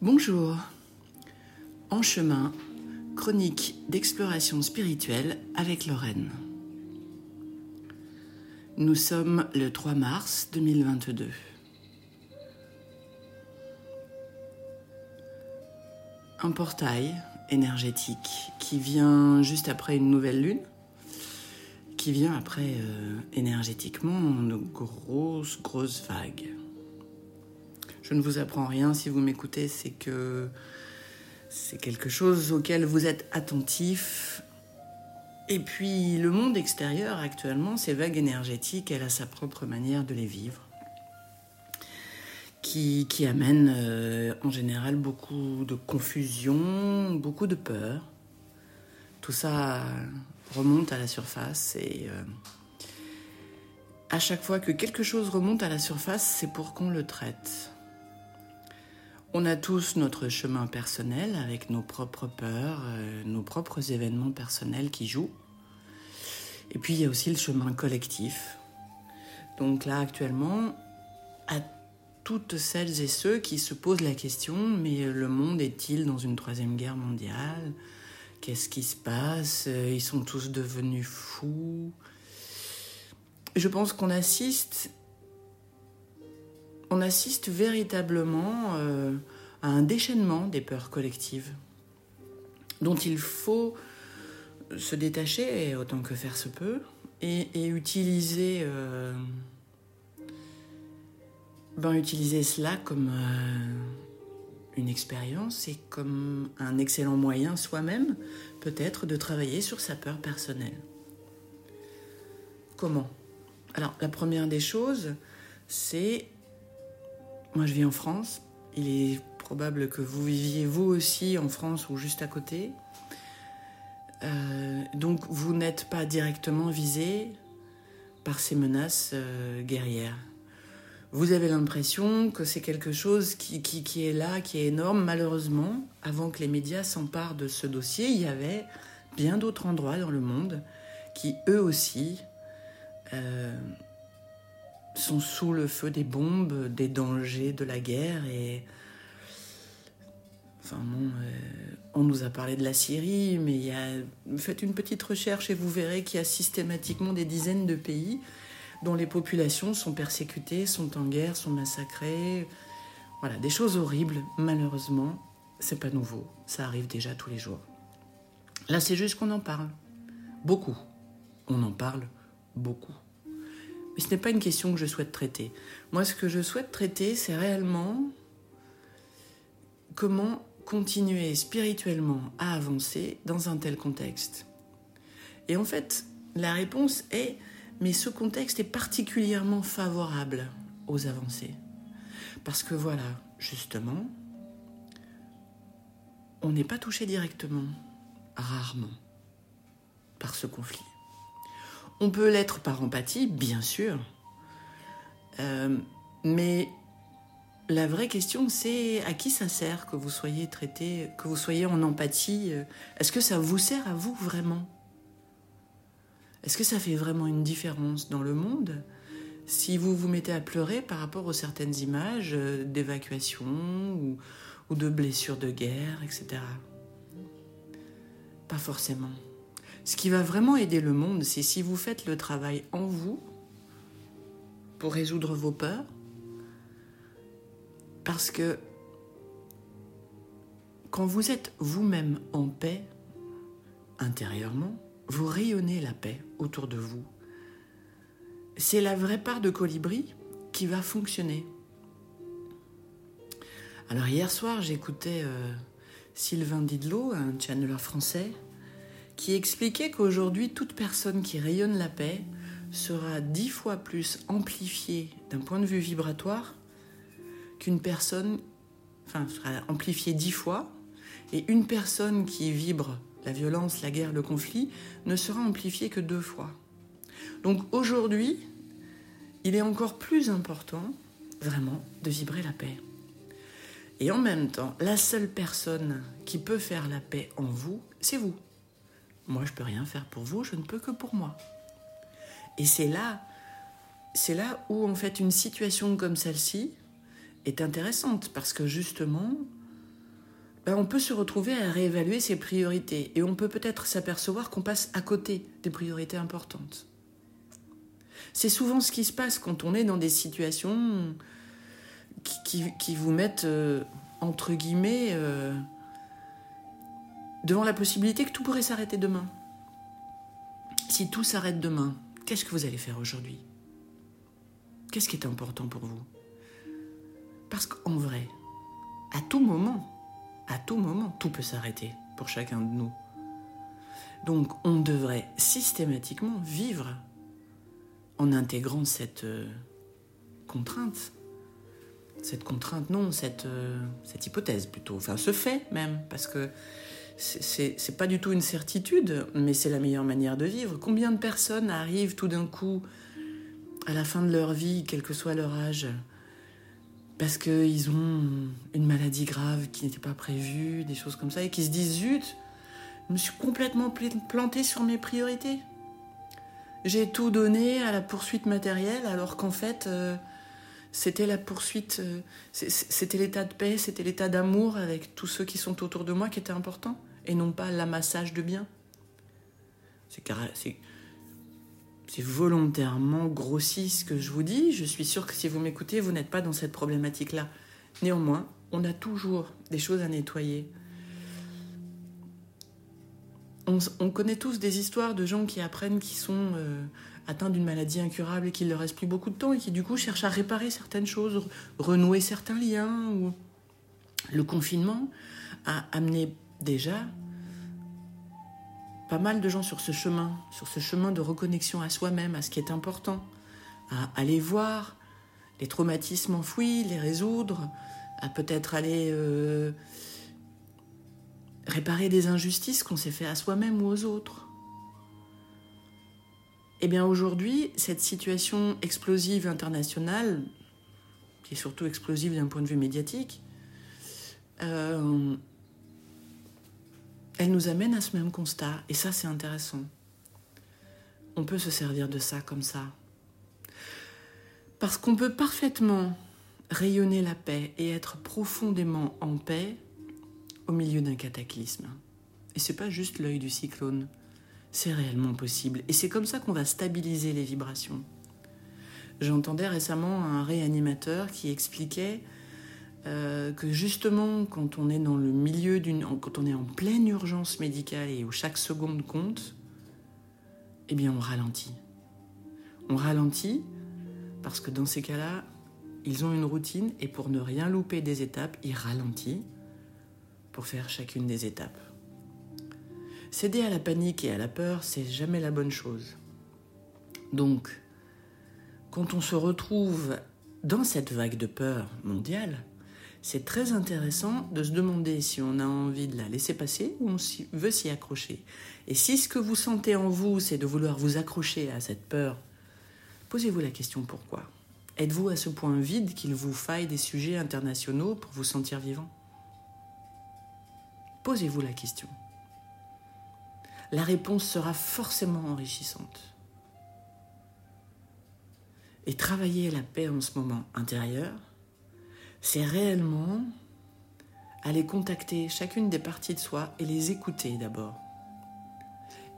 Bonjour. En chemin, chronique d'exploration spirituelle avec Lorraine. Nous sommes le 3 mars 2022. Un portail énergétique qui vient juste après une nouvelle lune, qui vient après euh, énergétiquement une grosse, grosse vague. Je ne vous apprends rien si vous m'écoutez, c'est que c'est quelque chose auquel vous êtes attentif. Et puis le monde extérieur actuellement, ces vagues énergétiques, elle a sa propre manière de les vivre, qui, amène euh, en général beaucoup de confusion, beaucoup de peur. Tout ça remonte à la surface et euh, à chaque fois que quelque chose remonte à la surface, c'est pour qu'on le traite. On a tous notre chemin personnel avec nos propres peurs, euh, nos propres événements personnels qui jouent. Et puis il y a aussi le chemin collectif. Donc là actuellement, à toutes celles et ceux qui se posent la question, mais le monde est-il dans une troisième guerre mondiale? Qu'est-ce qui se passe? Ils sont tous devenus fous. Je pense qu'on assiste on assiste véritablement euh, à un déchaînement des peurs collectives dont il faut se détacher autant que faire se peut et, utiliser, euh, ben, utiliser cela comme euh, une expérience et comme un excellent moyen soi-même peut-être de travailler sur sa peur personnelle. Comment? Alors la première des choses, c'est moi, je vis en France. Il est probable que vous viviez vous aussi en France ou juste à côté. Euh, donc, vous n'êtes pas directement visé par ces menaces euh, guerrières. Vous avez l'impression que c'est quelque chose qui, qui, est là, qui est énorme. Malheureusement, avant que les médias s'emparent de ce dossier, il y avait bien d'autres endroits dans le monde qui, eux aussi, euh, sous le feu des bombes, des dangers de la guerre et euh, on nous a parlé de la Syrie, mais faites une petite recherche et vous verrez qu'il y a systématiquement des dizaines de pays dont les populations sont persécutées, sont en guerre, sont massacrées. Voilà, des choses horribles, malheureusement. C'est pas nouveau, ça arrive déjà tous les jours. Là, c'est juste qu'on en parle. Beaucoup. On en parle beaucoup. Ce n'est pas une question que je souhaite traiter. Moi, ce que je souhaite traiter, c'est réellement comment continuer spirituellement à avancer dans un tel contexte. Et en fait, la réponse est, mais ce contexte est particulièrement favorable aux avancées. Parce que voilà, justement, on n'est pas touché directement, rarement, par ce conflit. On peut l'être par empathie, bien sûr. Euh, mais la vraie question, c'est à qui ça sert que vous soyez traité, que vous soyez en empathie Est-ce que ça vous sert à vous vraiment? Est-ce que ça fait vraiment une différence dans le monde? Si vous vous mettez à pleurer par rapport aux certaines images euh, d'évacuation ou de blessures de guerre, etc. Pas forcément. Ce qui va vraiment aider le monde, c'est si vous faites le travail en vous pour résoudre vos peurs. Parce que quand vous êtes vous-même en paix, intérieurement, vous rayonnez la paix autour de vous. C'est la vraie part de colibri qui va fonctionner. Alors hier soir, j'écoutais euh, Sylvain Didlot, un channeler français, qui expliquait qu'aujourd'hui, toute personne qui rayonne la paix sera dix fois plus amplifiée d'un point de vue vibratoire qu'une personne, enfin, sera amplifiée dix fois, et une personne qui vibre la violence, la guerre, le conflit, ne sera amplifiée que deux fois. Donc aujourd'hui, il est encore plus important, vraiment, de vibrer la paix. Et en même temps, la seule personne qui peut faire la paix en vous, c'est vous. Moi, je peux rien faire pour vous, je ne peux que pour moi. Et c'est là, c'est là où en fait une situation comme celle-ci est intéressante parce que justement, ben, on peut se retrouver à réévaluer ses priorités et on peut peut-être s'apercevoir qu'on passe à côté des priorités importantes. C'est souvent ce qui se passe quand on est dans des situations qui, vous mettent, euh, entre guillemets, euh, devant la possibilité que tout pourrait s'arrêter demain. Si tout s'arrête demain, qu'est-ce que vous allez faire aujourd'hui? Qu'est-ce qui est important pour vous? Parce qu'en vrai, à tout moment, à tout moment, tout peut s'arrêter pour chacun de nous. Donc on devrait systématiquement vivre en intégrant cette euh, contrainte. Cette contrainte, non, cette, euh, cette hypothèse plutôt. Enfin, ce fait même, parce que c'est pas du tout une certitude, mais c'est la meilleure manière de vivre. Combien de personnes arrivent tout d'un coup à la fin de leur vie, quel que soit leur âge, parce qu'ils ont une maladie grave qui n'était pas prévue, des choses comme ça, et qui se disent zut, je me suis complètement planté sur mes priorités. J'ai tout donné à la poursuite matérielle, alors qu'en fait, euh, c'était la poursuite, euh, c'était l'état de paix, c'était l'état d'amour avec tous ceux qui sont autour de moi qui était important, et non pas l'amassage de biens. C'est volontairement grossi ce que je vous dis. Je suis sûre que si vous m'écoutez, vous n'êtes pas dans cette problématique-là. Néanmoins, on a toujours des choses à nettoyer. On, connaît tous des histoires de gens qui apprennent qu'ils sont euh, atteints d'une maladie incurable et qu'il leur reste plus beaucoup de temps et qui du coup cherchent à réparer certaines choses, renouer certains liens. Ou... Le confinement a amené déjà pas mal de gens sur ce chemin, sur ce chemin de reconnexion à soi-même, à ce qui est important, à aller voir les traumatismes enfouis, les résoudre, à peut-être aller euh, réparer des injustices qu'on s'est fait à soi-même ou aux autres. Eh bien aujourd'hui, cette situation explosive internationale, qui est surtout explosive d'un point de vue médiatique, euh, elle nous amène à ce même constat. Et ça, c'est intéressant. On peut se servir de ça comme ça. Parce qu'on peut parfaitement rayonner la paix et être profondément en paix au milieu d'un cataclysme. Et c'est pas juste l'œil du cyclone. C'est réellement possible. Et c'est comme ça qu'on va stabiliser les vibrations. J'entendais récemment un réanimateur qui expliquait euh, que justement, quand on est dans le milieu d'une. quand on est en pleine urgence médicale et où chaque seconde compte, eh bien, on ralentit. On ralentit parce que dans ces cas-là, ils ont une routine et pour ne rien louper des étapes, ils ralentissent pour faire chacune des étapes. Céder à la panique et à la peur, c'est jamais la bonne chose. Donc, quand on se retrouve dans cette vague de peur mondiale, c'est très intéressant de se demander si on a envie de la laisser passer ou on veut s'y accrocher. Et si ce que vous sentez en vous, c'est de vouloir vous accrocher à cette peur, posez-vous la question pourquoi. Êtes-vous à ce point vide qu'il vous faille des sujets internationaux pour vous sentir vivant? Posez-vous la question. La réponse sera forcément enrichissante. Et travailler la paix en ce moment intérieur, c'est réellement aller contacter chacune des parties de soi et les écouter d'abord.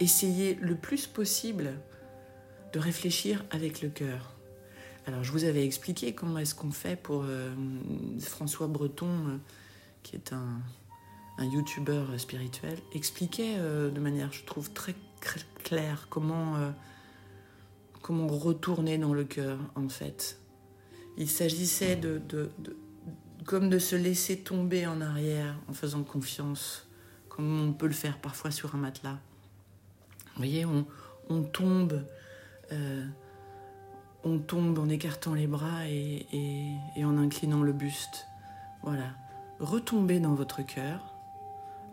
Essayer le plus possible de réfléchir avec le cœur. Alors je vous avais expliqué comment est-ce qu'on fait pour euh, François Breton, euh, qui est un, un youtubeur spirituel, expliquait euh, de manière, je trouve, très, claire comment, comment retourner dans le cœur en fait. Il s'agissait de comme de se laisser tomber en arrière en faisant confiance, comme on peut le faire parfois sur un matelas. Vous voyez, on, tombe, euh, on tombe en écartant les bras et, et en inclinant le buste. Voilà, retombez dans votre cœur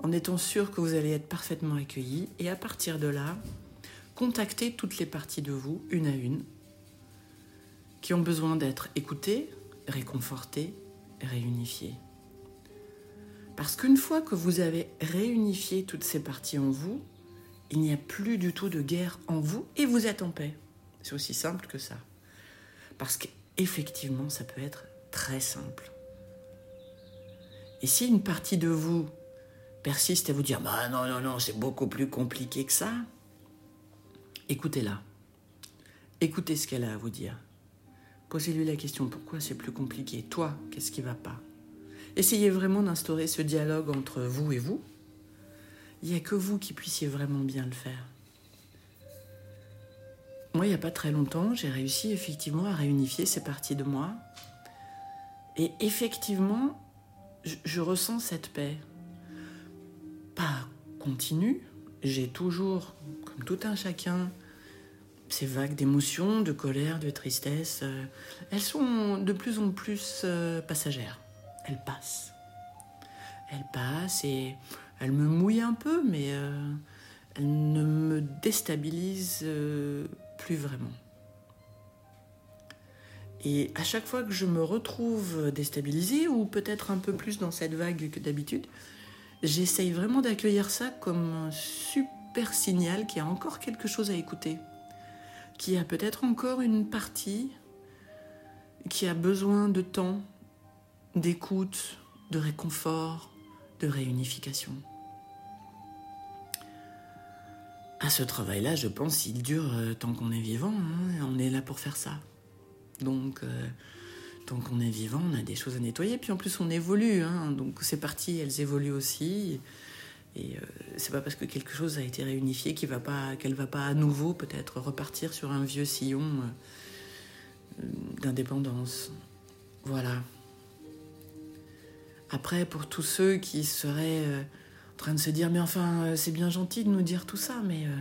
en étant sûr que vous allez être parfaitement accueilli et à partir de là, contactez toutes les parties de vous, une à une, qui ont besoin d'être écoutées, réconfortées réunifier. Parce qu'une fois que vous avez réunifié toutes ces parties en vous, il n'y a plus du tout de guerre en vous et vous êtes en paix. C'est aussi simple que ça. Parce qu'effectivement, ça peut être très simple. Et si une partie de vous persiste à vous dire Bah non, non, non, c'est beaucoup plus compliqué que ça, écoutez-la. Écoutez ce qu'elle a à vous dire. Posez-lui la question pourquoi c'est plus compliqué? Toi, qu'est-ce qui va pas? Essayez vraiment d'instaurer ce dialogue entre vous et vous. Il n'y a que vous qui puissiez vraiment bien le faire. Moi, il n'y a pas très longtemps, j'ai réussi effectivement à réunifier ces parties de moi. Et effectivement, je, je ressens cette paix. Pas continue, j'ai toujours, comme tout un chacun, ces vagues d'émotions, de colère, de tristesse. euh, elles sont de plus en plus euh, passagères. Elles passent. Elles passent et elles me mouillent un peu, mais euh, elles ne me déstabilisent plus vraiment. Et à chaque fois que je me retrouve déstabilisée, ou peut-être un peu plus dans cette vague que d'habitude, j'essaye vraiment d'accueillir ça comme un super signal qu'il y a encore quelque chose à écouter, qu'il y a peut-être encore une partie qui a besoin de temps, d'écoute, de réconfort, de réunification. À ce travail-là, je pense, il dure euh, tant qu'on est vivant. hein, on est là pour faire ça. Donc, euh, tant qu'on est vivant, on a des choses à nettoyer. Puis en plus, on évolue. hein, donc, ces parties, elles évoluent aussi. Et euh, c'est pas parce que quelque chose a été réunifié qu'il va pas, qu'elle va pas à nouveau peut-être repartir sur un vieux sillon euh, d'indépendance. Voilà. Après, pour tous ceux qui seraient euh, en train de se dire, mais enfin, euh, c'est bien gentil de nous dire tout ça, mais euh,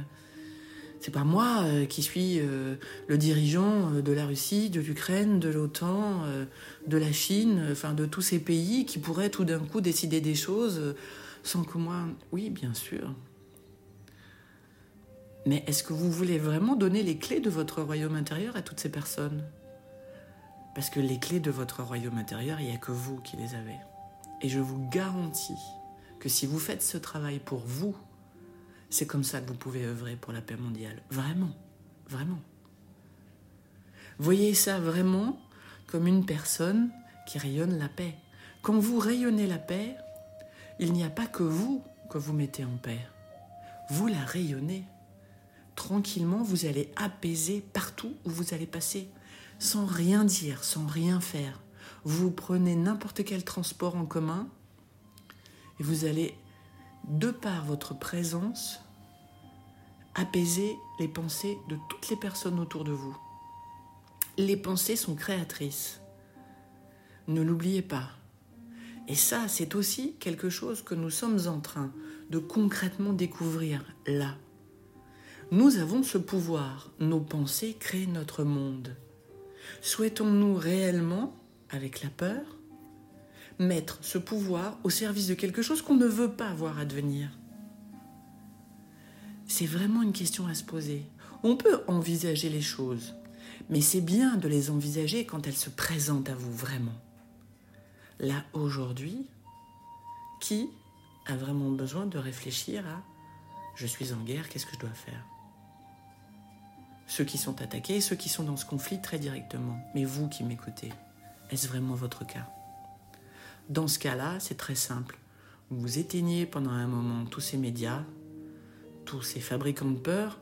c'est pas moi euh, qui suis euh, le dirigeant euh, de la Russie, de l'Ukraine, de l'OTAN, euh, de la Chine, euh, enfin de tous ces pays qui pourraient tout d'un coup décider des choses euh, sans que moi. Oui, bien sûr. Mais est-ce que vous voulez vraiment donner les clés de votre royaume intérieur à toutes ces personnes? Parce que les clés de votre royaume intérieur, il n'y a que vous qui les avez. Et je vous garantis que si vous faites ce travail pour vous, c'est comme ça que vous pouvez œuvrer pour la paix mondiale. Vraiment, vraiment. Voyez ça vraiment comme une personne qui rayonne la paix. Quand vous rayonnez la paix, il n'y a pas que vous que vous mettez en paix. Vous la rayonnez. Tranquillement, vous allez apaiser partout où vous allez passer, sans rien dire, sans rien faire. Vous prenez n'importe quel transport en commun et vous allez, de par votre présence, apaiser les pensées de toutes les personnes autour de vous. Les pensées sont créatrices. Ne l'oubliez pas. Et ça, c'est aussi quelque chose que nous sommes en train de concrètement découvrir là. Nous avons ce pouvoir. Nos pensées créent notre monde. Souhaitons-nous réellement, avec la peur, mettre ce pouvoir au service de quelque chose qu'on ne veut pas voir advenir? C'est vraiment une question à se poser. On peut envisager les choses, mais c'est bien de les envisager quand elles se présentent à vous vraiment. Là, aujourd'hui, qui a vraiment besoin de réfléchir à je suis en guerre, qu'est-ce que je dois faire? Ceux qui sont attaqués, ceux qui sont dans ce conflit très directement. Mais vous qui m'écoutez, est-ce vraiment votre cas? Dans ce cas-là, c'est très simple. Vous éteignez pendant un moment tous ces médias, tous ces fabricants de peur.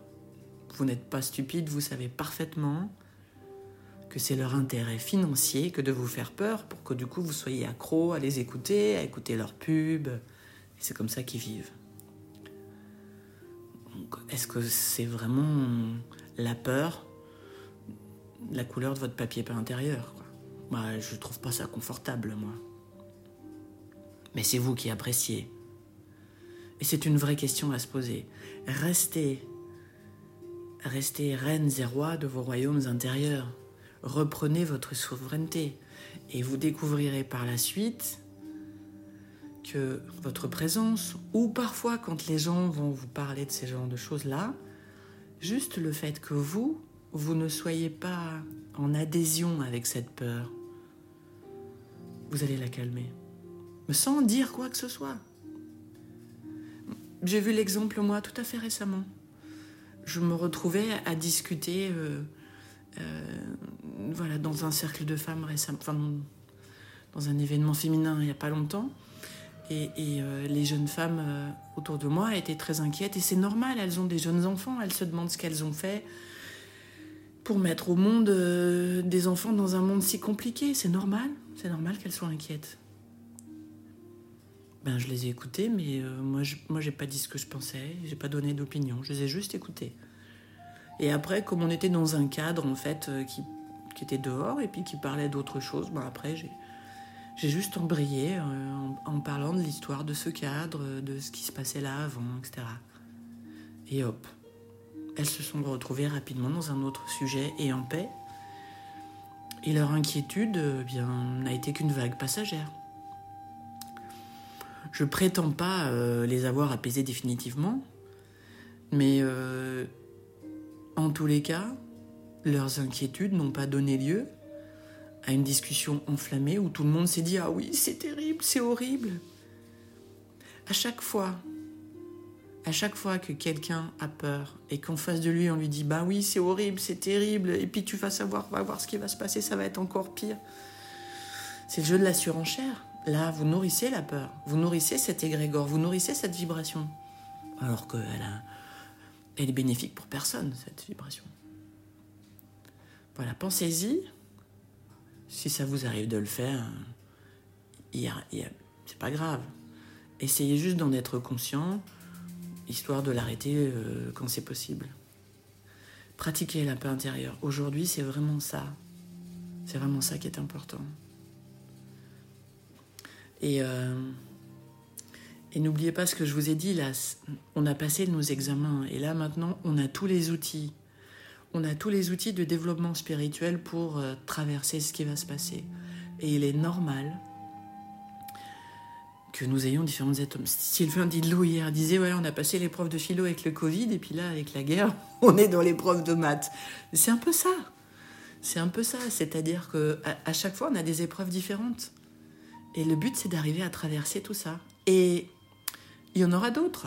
Vous n'êtes pas stupide, vous savez parfaitement que c'est leur intérêt financier que de vous faire peur pour que du coup vous soyez accro à les écouter, à écouter leurs pubs. C'est comme ça qu'ils vivent. Est-ce que c'est vraiment la peur, la couleur de votre papier peint intérieur quoi? Moi, je trouve pas ça confortable, moi. Mais c'est vous qui appréciez. Et c'est une vraie question à se poser. Restez, restez reines et rois de vos royaumes intérieurs. Reprenez votre souveraineté. Et vous découvrirez par la suite que votre présence, ou parfois quand les gens vont vous parler de ces genres de choses-là, juste le fait que vous, vous ne soyez pas en adhésion avec cette peur, vous allez la calmer. Mais sans dire quoi que ce soit. J'ai vu l'exemple, moi, tout à fait récemment. Je me retrouvais à discuter euh, voilà, dans un cercle de femmes récemment, enfin, dans un événement féminin il n'y a pas longtemps. Et, euh, les jeunes femmes euh, autour de moi étaient très inquiètes. Et c'est normal, elles ont des jeunes enfants, elles se demandent ce qu'elles ont fait pour mettre au monde euh, des enfants dans un monde si compliqué. C'est normal, c'est normal qu'elles soient inquiètes. Ben, je les ai écoutées, mais moi, je, j'ai pas dit ce que je pensais, j'ai pas donné d'opinion, je les ai juste écoutées. Et après, comme on était dans un cadre, en fait, qui, qui était dehors et puis qui parlait d'autre chose, ben après, j'ai juste embrayé euh, en, parlant de l'histoire de ce cadre, de ce qui se passait là avant, etc. Et hop, elles se sont retrouvées rapidement dans un autre sujet et en paix. Et leur inquiétude, n'a été qu'une vague passagère. Je prétends pas euh, les avoir apaisées définitivement, mais euh, en tous les cas, leurs inquiétudes n'ont pas donné lieu à une discussion enflammée où tout le monde s'est dit Ah oui, c'est terrible, c'est horrible. À chaque fois, à chaque fois que quelqu'un a peur et qu'en face de lui on lui dit Bah oui, c'est horrible, c'est terrible, et puis tu vas savoir, va voir ce qui va se passer, ça va être encore pire. C'est le jeu de la surenchère. Là, vous nourrissez la peur, vous nourrissez cet égrégore, vous nourrissez cette vibration. Alors qu'elle elle est bénéfique pour personne, cette vibration. Voilà, pensez-y, si ça vous arrive de le faire, c'est pas grave. Essayez juste d'en être conscient, histoire de l'arrêter euh, quand c'est possible. Pratiquez la paix intérieure. Aujourd'hui, c'est vraiment ça. C'est vraiment ça qui est important. Et, euh, et n'oubliez pas ce que je vous ai dit, là, on a passé nos examens et là maintenant, on a tous les outils on a tous les outils de développement spirituel pour euh, traverser ce qui va se passer. Et il est normal que nous ayons différentes étapes. Sylvain Didlot hier disait voilà, on a passé l'épreuve de philo avec le Covid, et puis là, avec la guerre, on est dans l'épreuve de maths. C'est un peu ça. C'est un peu ça. C'est-à-dire que à, chaque fois, on a des épreuves différentes. Et le but, c'est d'arriver à traverser tout ça. Et il y en aura d'autres.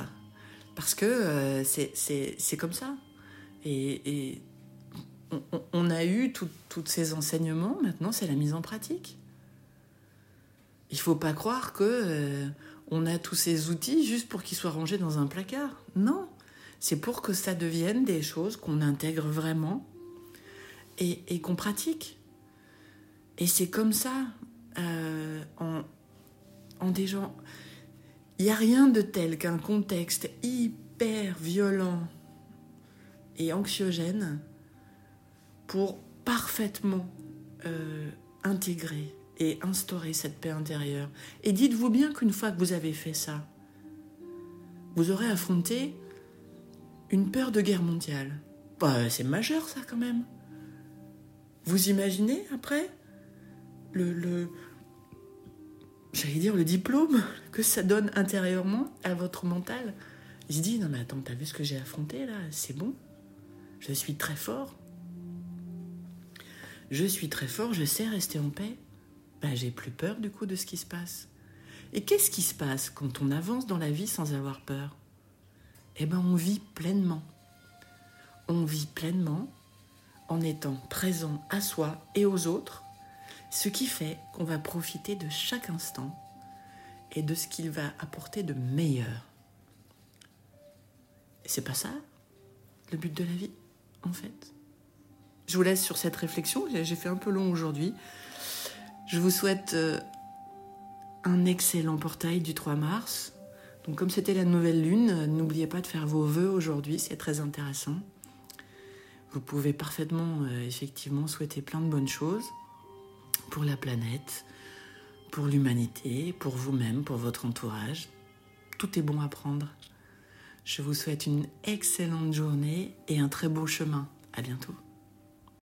Parce que euh, c'est comme ça. Et, on, a eu tous ces enseignements, maintenant c'est la mise en pratique. Il faut pas croire que euh, on a tous ces outils juste pour qu'ils soient rangés dans un placard. Non, c'est pour que ça devienne des choses qu'on intègre vraiment et, qu'on pratique. Et c'est comme ça, euh, en, en des gens. Il n'y a rien de tel qu'un contexte hyper violent et anxiogène pour parfaitement euh, intégrer et instaurer cette paix intérieure. Et dites-vous bien qu'une fois que vous avez fait ça, vous aurez affronté une peur de guerre mondiale. Bah, c'est majeur ça quand même. Vous imaginez après le, le j'allais dire le diplôme que ça donne intérieurement à votre mental. Il se dit non mais attends, t'as vu ce que j'ai affronté là? C'est bon. Je suis très fort je suis très fort, je sais rester en paix, ben, j'ai plus peur du coup de ce qui se passe. Et qu'est-ce qui se passe quand on avance dans la vie sans avoir peur? Eh bien, on vit pleinement. On vit pleinement en étant présent à soi et aux autres, ce qui fait qu'on va profiter de chaque instant et de ce qu'il va apporter de meilleur. C'est pas ça le but de la vie, en fait? Je vous laisse sur cette réflexion. J'ai fait un peu long aujourd'hui. Je vous souhaite euh, un excellent portail du 3 mars. Donc comme c'était la nouvelle lune, n'oubliez pas de faire vos vœux aujourd'hui, c'est très intéressant. Vous pouvez parfaitement euh, effectivement souhaiter plein de bonnes choses pour la planète, pour l'humanité, pour vous-même, pour votre entourage. Tout est bon à prendre. Je vous souhaite une excellente journée et un très beau chemin. À bientôt.